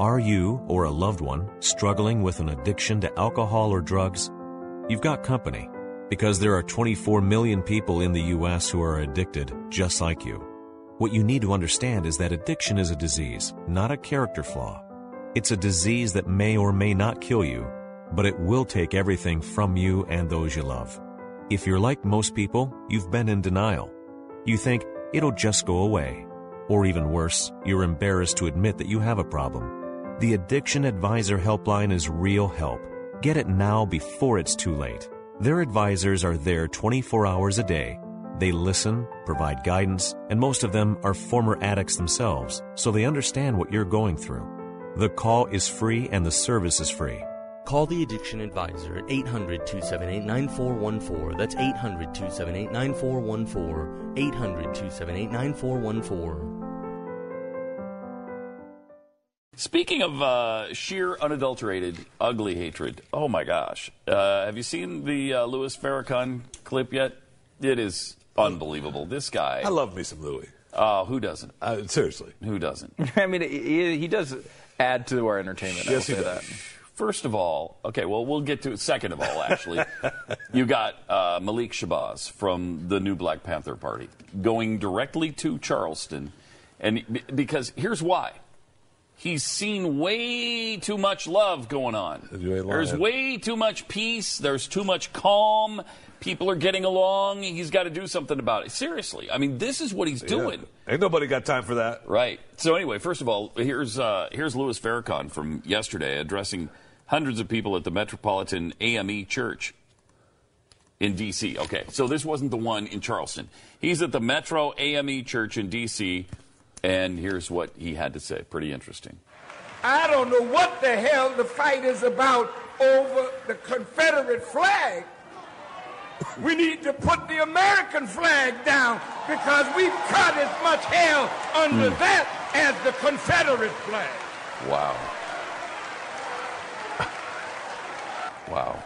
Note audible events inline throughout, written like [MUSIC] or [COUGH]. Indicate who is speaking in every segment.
Speaker 1: Are you or a loved one struggling with an addiction to alcohol or drugs? You've got company because there are 24 million people in the U.S. who are addicted just like you. What you need to understand is that addiction is a disease, not a character flaw. It's a disease that may or may not kill you, but it will take everything from you and those you love. If you're like most people, you've been in denial. You think it'll just go away. Or even worse, you're embarrassed to admit that you have a problem. The Addiction Advisor Helpline is real help. Get it now before it's too late. Their advisors are there 24 hours a day. They listen, provide guidance, and most of them are former addicts themselves, so they understand what you're going through. The call is free and the service is free.
Speaker 2: Call the Addiction Advisor at 800 278 9414. That's 800 278 9414. 800 278 9414.
Speaker 3: Speaking of uh, sheer, unadulterated, ugly hatred, oh my gosh. Uh, have you seen the uh, Louis Farrakhan clip yet? It is unbelievable. This guy.
Speaker 4: I love me some Louis.
Speaker 3: Oh, who doesn't?
Speaker 4: Uh, seriously.
Speaker 3: Who doesn't? [LAUGHS]
Speaker 5: I mean, he, he does add to our entertainment. I
Speaker 4: Yes,
Speaker 5: will
Speaker 4: he
Speaker 5: say
Speaker 4: does.
Speaker 5: that.
Speaker 3: First of all, okay, well, we'll get to it. Second of all, actually, [LAUGHS] you got uh, Malik Shabazz from the new Black Panther Party going directly to Charleston. And because here's why. He's seen way too much love going on. There's way too much peace. There's too much calm. People are getting along. He's got to do something about it. Seriously. I mean, this is what he's doing.
Speaker 4: Yeah. Ain't nobody got time for that.
Speaker 3: Right. So anyway, first of all, here's uh, here's Louis Farrakhan from yesterday addressing hundreds of people at the Metropolitan AME Church in D.C. Okay, so this wasn't the one in Charleston. He's at the Metro AME Church in D.C. And here's what he had to say. Pretty interesting.
Speaker 6: I don't know what the hell the fight is about over the Confederate flag. We need to put the American flag down because we've cut as much hell under hmm. that as the Confederate flag.
Speaker 3: Wow. Wow.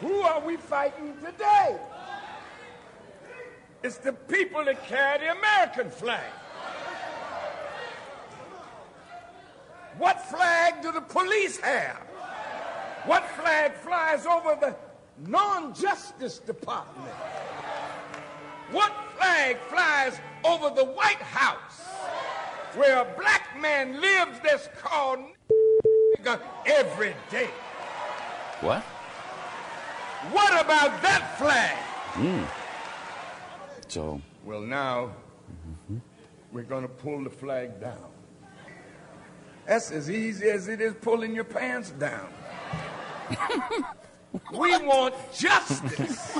Speaker 6: Who are we fighting today? It's the people that carry the American flag. What flag do the police have? What flag flies over the non-justice department? What flag flies over the White House where a black man lives that's called every day?
Speaker 3: What?
Speaker 6: What about that flag? Hmm.
Speaker 3: So,
Speaker 6: Well, now we're going to pull the flag down. That's as easy as it is pulling your pants down. [LAUGHS] we want justice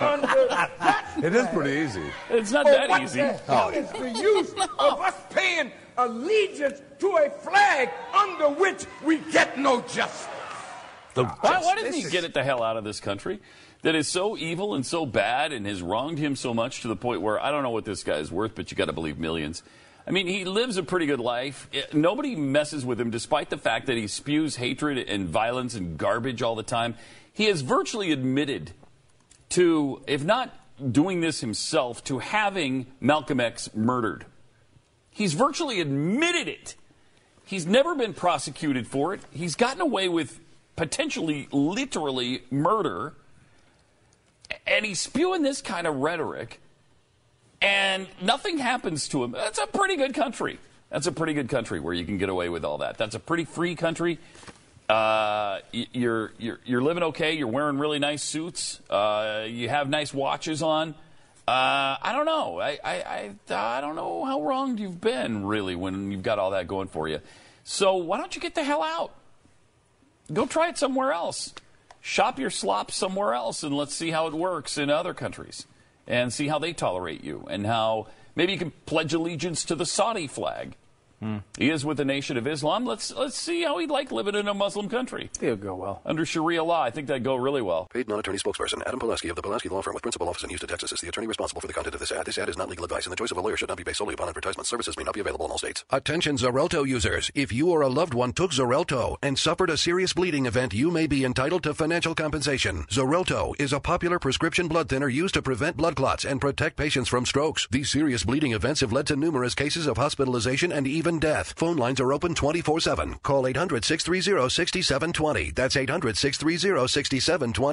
Speaker 6: under that
Speaker 4: It is pretty easy.
Speaker 3: it's not
Speaker 6: Oh,
Speaker 3: that
Speaker 6: what
Speaker 3: easy.
Speaker 6: the oh. hell is the use of us paying allegiance to a flag under which we get no justice?
Speaker 4: The-
Speaker 3: Why, why doesn't he
Speaker 6: This is-
Speaker 3: get it the hell out of this country? That is so evil and so bad and has wronged him so much to the point where I don't know what this guy is worth, but you got to believe millions. I mean, he lives a pretty good life. Eh, Nobody messes with him, despite the fact that he spews hatred and violence and garbage all the time. He has virtually admitted to, if not doing this himself, to having Malcolm X murdered. He's virtually admitted it. He's never been prosecuted for it. He's gotten away with potentially, literally murder. And he's spewing this kind of rhetoric, and nothing happens to him. That's a pretty good country. That's a pretty good country where you can get away with all that. That's a pretty free country. Uh, you're, you're, you're living okay. You're wearing really nice suits. Uh, you have nice watches on. Uh, I don't know. I, I, I, I don't know how wronged you've been, really, when you've got all that going for you. So why don't you get the hell out? Go try it somewhere else. Shop your slop somewhere else and let's see how it works in other countries and see how they tolerate you and how maybe you can pledge allegiance to the Saudi flag. He is with the Nation of Islam. Let's let's see how he'd like living in a Muslim country
Speaker 5: It'll go well.
Speaker 3: under Sharia law. I think that'd go really well.
Speaker 7: Paid non-attorney spokesperson Adam Pulaski of the Pulaski Law Firm with principal office in Houston, Texas is the attorney responsible for the content of this ad. This ad is not legal advice, and the choice of a lawyer should not be based solely upon advertisement. Services may not be available in all states. Attention Xarelto users. If you or a loved one took Xarelto and suffered a serious bleeding event, you may be entitled to financial compensation. Xarelto is a popular prescription blood thinner used to prevent blood clots and protect patients from strokes. These serious bleeding events have led to numerous cases of hospitalization and even even death. Phone lines are open 24 7. Call 800 630 6720. That's 800 630 6720.